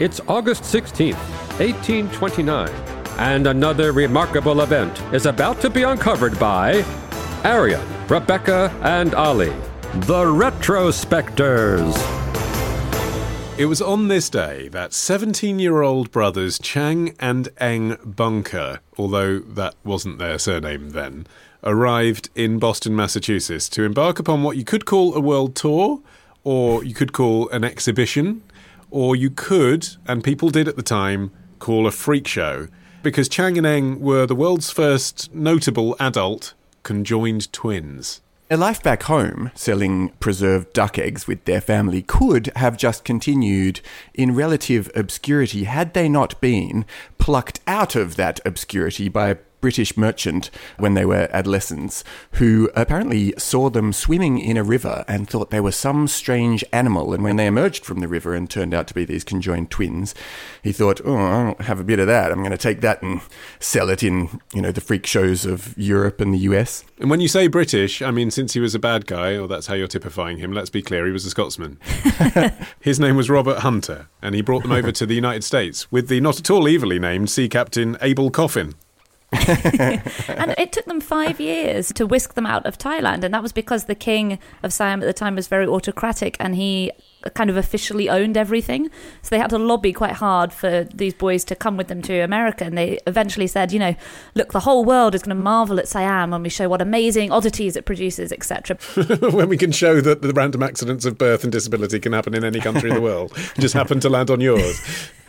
It's August 16th, 1829, and another remarkable event is about to be uncovered by Arion, Rebecca, and Olly, the Retrospectors. It was on this day that 17 year old brothers Chang and Eng Bunker, although that wasn't their surname then, arrived in Boston, Massachusetts to embark upon what you could call a world tour, or you could call an exhibition, or you could, and people did at the time, call a freak show. Because Chang and Eng were the world's first notable adult conjoined twins. A life back home, selling preserved duck eggs with their family, could have just continued in relative obscurity had they not been plucked out of that obscurity by British merchant when they were adolescents who apparently saw them swimming in a river and thought they were some strange animal. And when they emerged from the river and turned out to be these conjoined twins, he thought, oh, I'll have a bit of that. I'm going to take that and sell it in, you know, the freak shows of Europe and the US. And when you say British, I mean, since he was a bad guy, or that's how you're typifying him, let's be clear, he was a Scotsman. His name was Robert Hunter, and he brought them over to the United States with the not at all evilly named sea captain Abel Coffin. and it took them five years to whisk them out of Thailand. And that was because the king of Siam at the time was very autocratic and he kind of officially owned everything. So they had to lobby quite hard for these boys to come with them to America. And they eventually said, you know, look, the whole world is going to marvel at Siam when we show what amazing oddities it produces, etc. when we can show that the random accidents of birth and disability can happen in any country in the world, just happen to land on yours.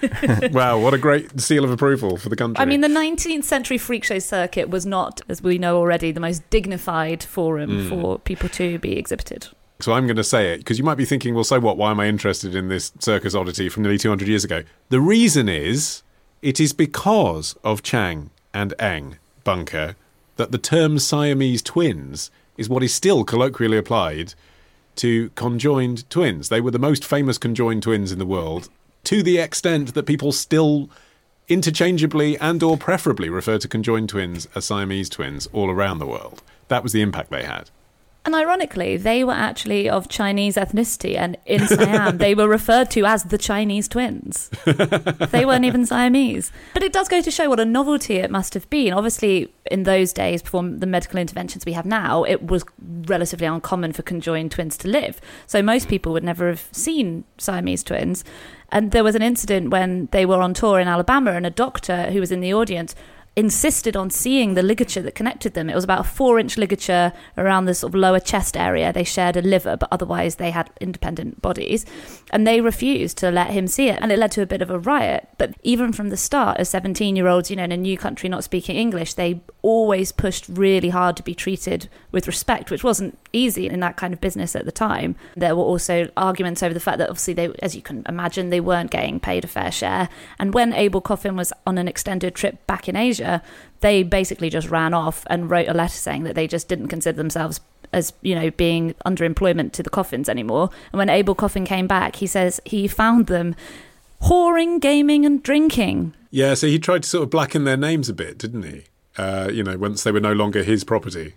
wow, what a great seal of approval for the country. I mean, the 19th century freak show circuit was not, as we know already, the most dignified forum mm. for people to be exhibited. So I'm going to say it because you might be thinking, well, so what? Why am I interested in this circus oddity from nearly 200 years ago? The reason is it is because of Chang and Eng Bunker that the term Siamese twins is what is still colloquially applied to conjoined twins. They were the most famous conjoined twins in the world to the extent that people still interchangeably and or preferably refer to conjoined twins as Siamese twins all around the world. That was the impact they had. And ironically, they were actually of Chinese ethnicity, and in Siam, they were referred to as the Chinese twins. they weren't even Siamese. But it does go to show what a novelty it must have been. Obviously, in those days, before the medical interventions we have now, it was relatively uncommon for conjoined twins to live. So most people would never have seen Siamese twins. And there was an incident when they were on tour in Alabama, and a doctor who was in the audience insisted on seeing the ligature that connected them. It was about a four inch ligature around the sort of lower chest area. They shared a liver, but otherwise they had independent bodies. And they refused to let him see it. And it led to a bit of a riot. But even from the start, as 17 year olds, you know, in a new country not speaking English, they always pushed really hard to be treated with respect, which wasn't easy in that kind of business at the time. There were also arguments over the fact that obviously they, as you can imagine, they weren't getting paid a fair share. And when Abel Coffin was on an extended trip back in Asia, they basically just ran off and wrote a letter saying that they just didn't consider themselves as you know being under employment to the coffins anymore. And when Abel Coffin came back, he says he found them whoring, gaming, and drinking. Yeah, so he tried to sort of blacken their names a bit, didn't he? Uh, you know, once they were no longer his property.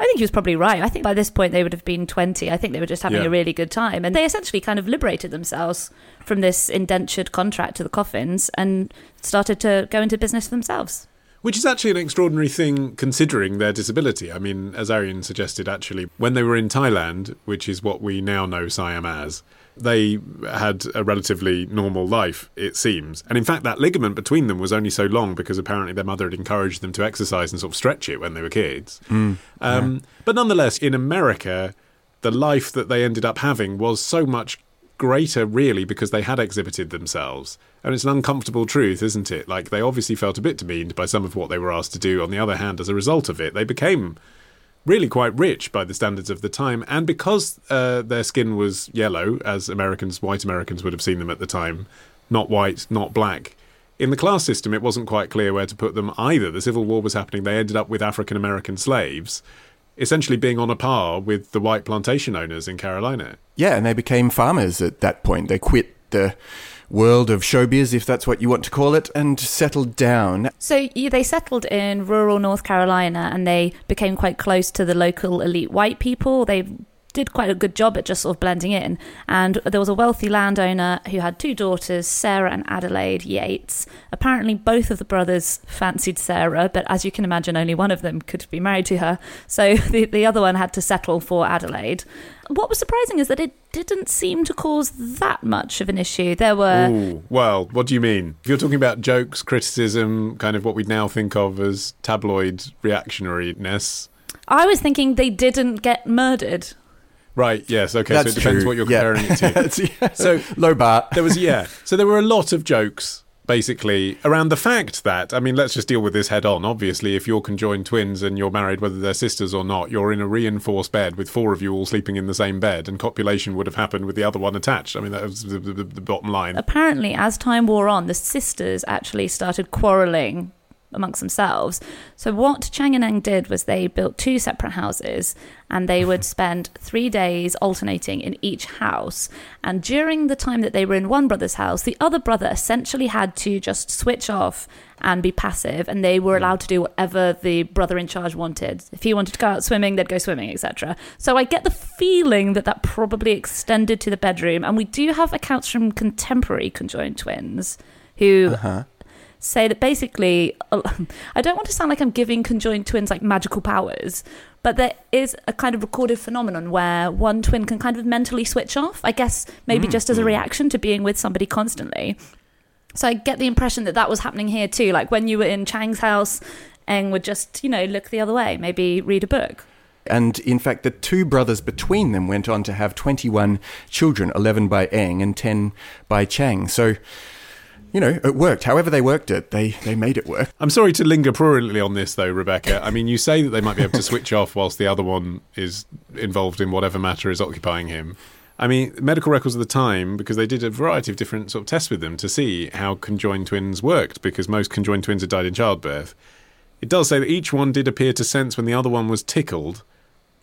I think he was probably right. I think by this point they would have been 20. I think they were just having yeah. a really good time. And they essentially kind of liberated themselves from this indentured contract to the coffins and started to go into business themselves. Which is actually an extraordinary thing considering their disability. I mean, as Arion suggested, actually, when they were in Thailand, which is what we now know Siam as, they had a relatively normal life, it seems. And in fact, that ligament between them was only so long because apparently their mother had encouraged them to exercise and sort of stretch it when they were kids. Mm, um, yeah. But nonetheless, in America, the life that they ended up having was so much greater, really, because they had exhibited themselves. And it's an uncomfortable truth, isn't it? Like, they obviously felt a bit demeaned by some of what they were asked to do. On the other hand, as a result of it, they became really quite rich by the standards of the time, and because uh, their skin was yellow, as Americans, white Americans would have seen them at the time, not white, not black. In the class system, it wasn't quite clear where to put them either. The Civil War was happening. They ended up with African American slaves, essentially being on a par with the white plantation owners in Carolina. Yeah, and they became farmers at that point. They quit the world of showbiz, if that's what you want to call it, and settled down. So yeah, they settled in rural North Carolina and they became quite close to the local elite white people. They did quite a good job at just sort of blending in. And there was a wealthy landowner who had two daughters, Sarah and Adelaide Yates. Apparently, both of the brothers fancied Sarah, but as you can imagine, only one of them could be married to her. So the, the other one had to settle for Adelaide. What was surprising is that it didn't seem to cause that much of an issue. There were. Ooh, well, what do you mean? If you're talking about jokes, criticism, kind of what we'd now think of as tabloid reactionariness. I was thinking they didn't get murdered. Right, yes, okay, That's so it depends true. what you're Yeah. comparing it to. Yeah. So low bar. there was yeah so there were a lot of jokes basically around the fact that i mean let's just deal with this head on obviously if you're conjoined twins and you're married whether they're sisters or not you're in a reinforced bed with four of you all sleeping in the same bed and copulation would have happened with the other one attached i mean that was the, the, the bottom line apparently, as time wore on, the sisters actually started quarreling amongst themselves. So, what Chang and Eng did was they built two separate houses and they would spend three days alternating in each house. And during the time that they were in one brother's house, the other brother essentially had to just switch off and be passive, and they were allowed to do whatever the brother in charge wanted. If he wanted to go out swimming, they'd go swimming, etc. So I get the feeling that that probably extended to the bedroom, and we do have accounts from contemporary conjoined twins who uh-huh. Say that basically, I don't want to sound like I'm giving conjoined twins like magical powers, but there is a kind of recorded phenomenon where one twin can kind of mentally switch off. I guess maybe just as a mm, mm. reaction to being with somebody constantly. So I get the impression that that was happening here too. Like when you were in Chang's house, Eng would just, you know, look the other way, maybe read a book. And in fact, the two brothers between them went on to have 21 children 11 by Eng and 10 by Chang. So, you know, it worked. However, they worked it, they, they made it work. i'm sorry to linger prurently on this though rebecca i mean you say that they might be able to switch off whilst the other one is involved in whatever matter is occupying him I mean, medical records of the time, because they did a variety of different sort of tests with them to see how conjoined twins worked, because most conjoined twins had died in childbirth. It does say that each one did appear to sense when the other one was tickled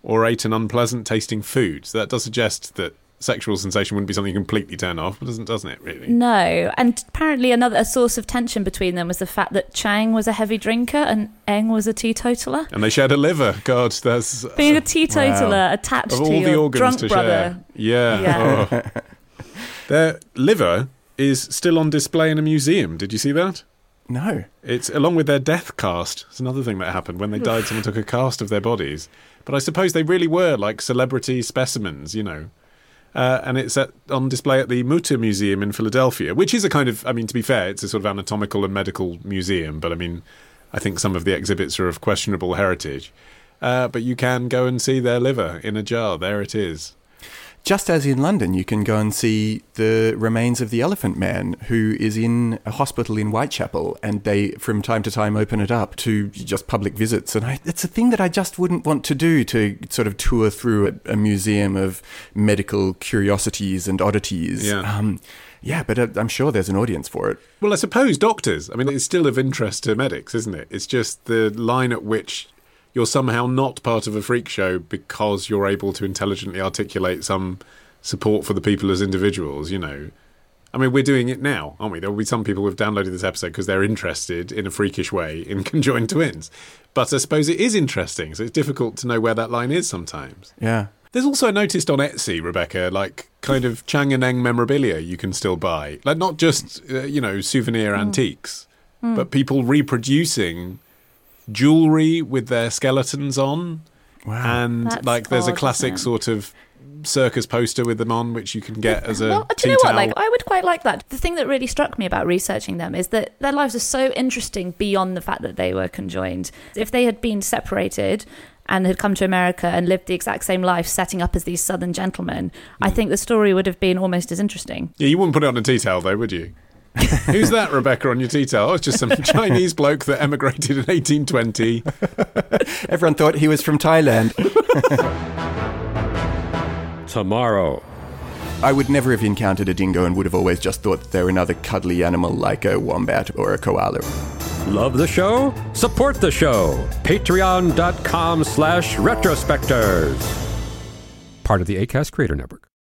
or ate an unpleasant tasting food. So that does suggest that sexual sensation wouldn't be something you completely turn off, but doesn't doesn't it really? No, and apparently another a source of tension between them was the fact that Chang was a heavy drinker and Eng was a teetotaler. And they shared a liver. God, that's Being a teetotaler attached of to all the your organs drunk to brother. share. Yeah. Yeah. oh. Their liver is still on display in a museum. Did you see that? No. It's along with their death cast. It's another thing that happened when they died. Someone took a cast of their bodies, but I suppose they really were like celebrity specimens, you know. Uh, and it's at, on display at the Mütter Museum in Philadelphia, which is a kind of, I mean, to be fair, it's a sort of anatomical and medical museum, but I mean, I think some of the exhibits are of questionable heritage. Uh, but you can go and see their liver in a jar. There it is. Just as in London, you can go and see the remains of the Elephant Man, who is in a hospital in Whitechapel, and they, from time to time, open it up to just public visits. And I, it's a thing that I just wouldn't want to do to sort of tour through a, a museum of medical curiosities and oddities. Yeah. Um, yeah, but uh, I'm sure there's an audience for it. Well, I suppose doctors. I mean, it's still of interest to medics, isn't it? It's just the line at which you're somehow not part of a freak show because you're able to intelligently articulate some support for the people as individuals, you know. I mean, we're doing it now, aren't we? There will be some people who've downloaded this episode because they're interested in a freakish way in conjoined twins. But I suppose it is interesting, so it's difficult to know where that line is sometimes. Yeah. There's also noticed on Etsy, Rebecca, like kind of Chang and Eng memorabilia you can still buy. Like not just, uh, you know, souvenir antiques, but people reproducing jewelry with their skeletons on. Wow. And That's like there's a classic sort of circus poster with them on, which you can get as a well, do you know what? Like, I would quite like that. The thing that really struck me about researching them is that their lives are so interesting beyond the fact that they were conjoined. If they had been separated and had come to America and lived the exact same life, setting up as these Southern gentlemen, Hmm. I think the story would have been almost as interesting. yeah, you wouldn't put it on a tea towel though, would you? Who's that, Rebecca, on your tea towel? Oh, it's just some Chinese bloke that emigrated in 1820. Everyone thought he was from Thailand. Tomorrow. I would never have encountered a dingo and would have always just thought that they were another cuddly animal like a wombat or a koala. Love the show? Support the show. Patreon.com slash retrospectors. Part of the ACAST Creator Network.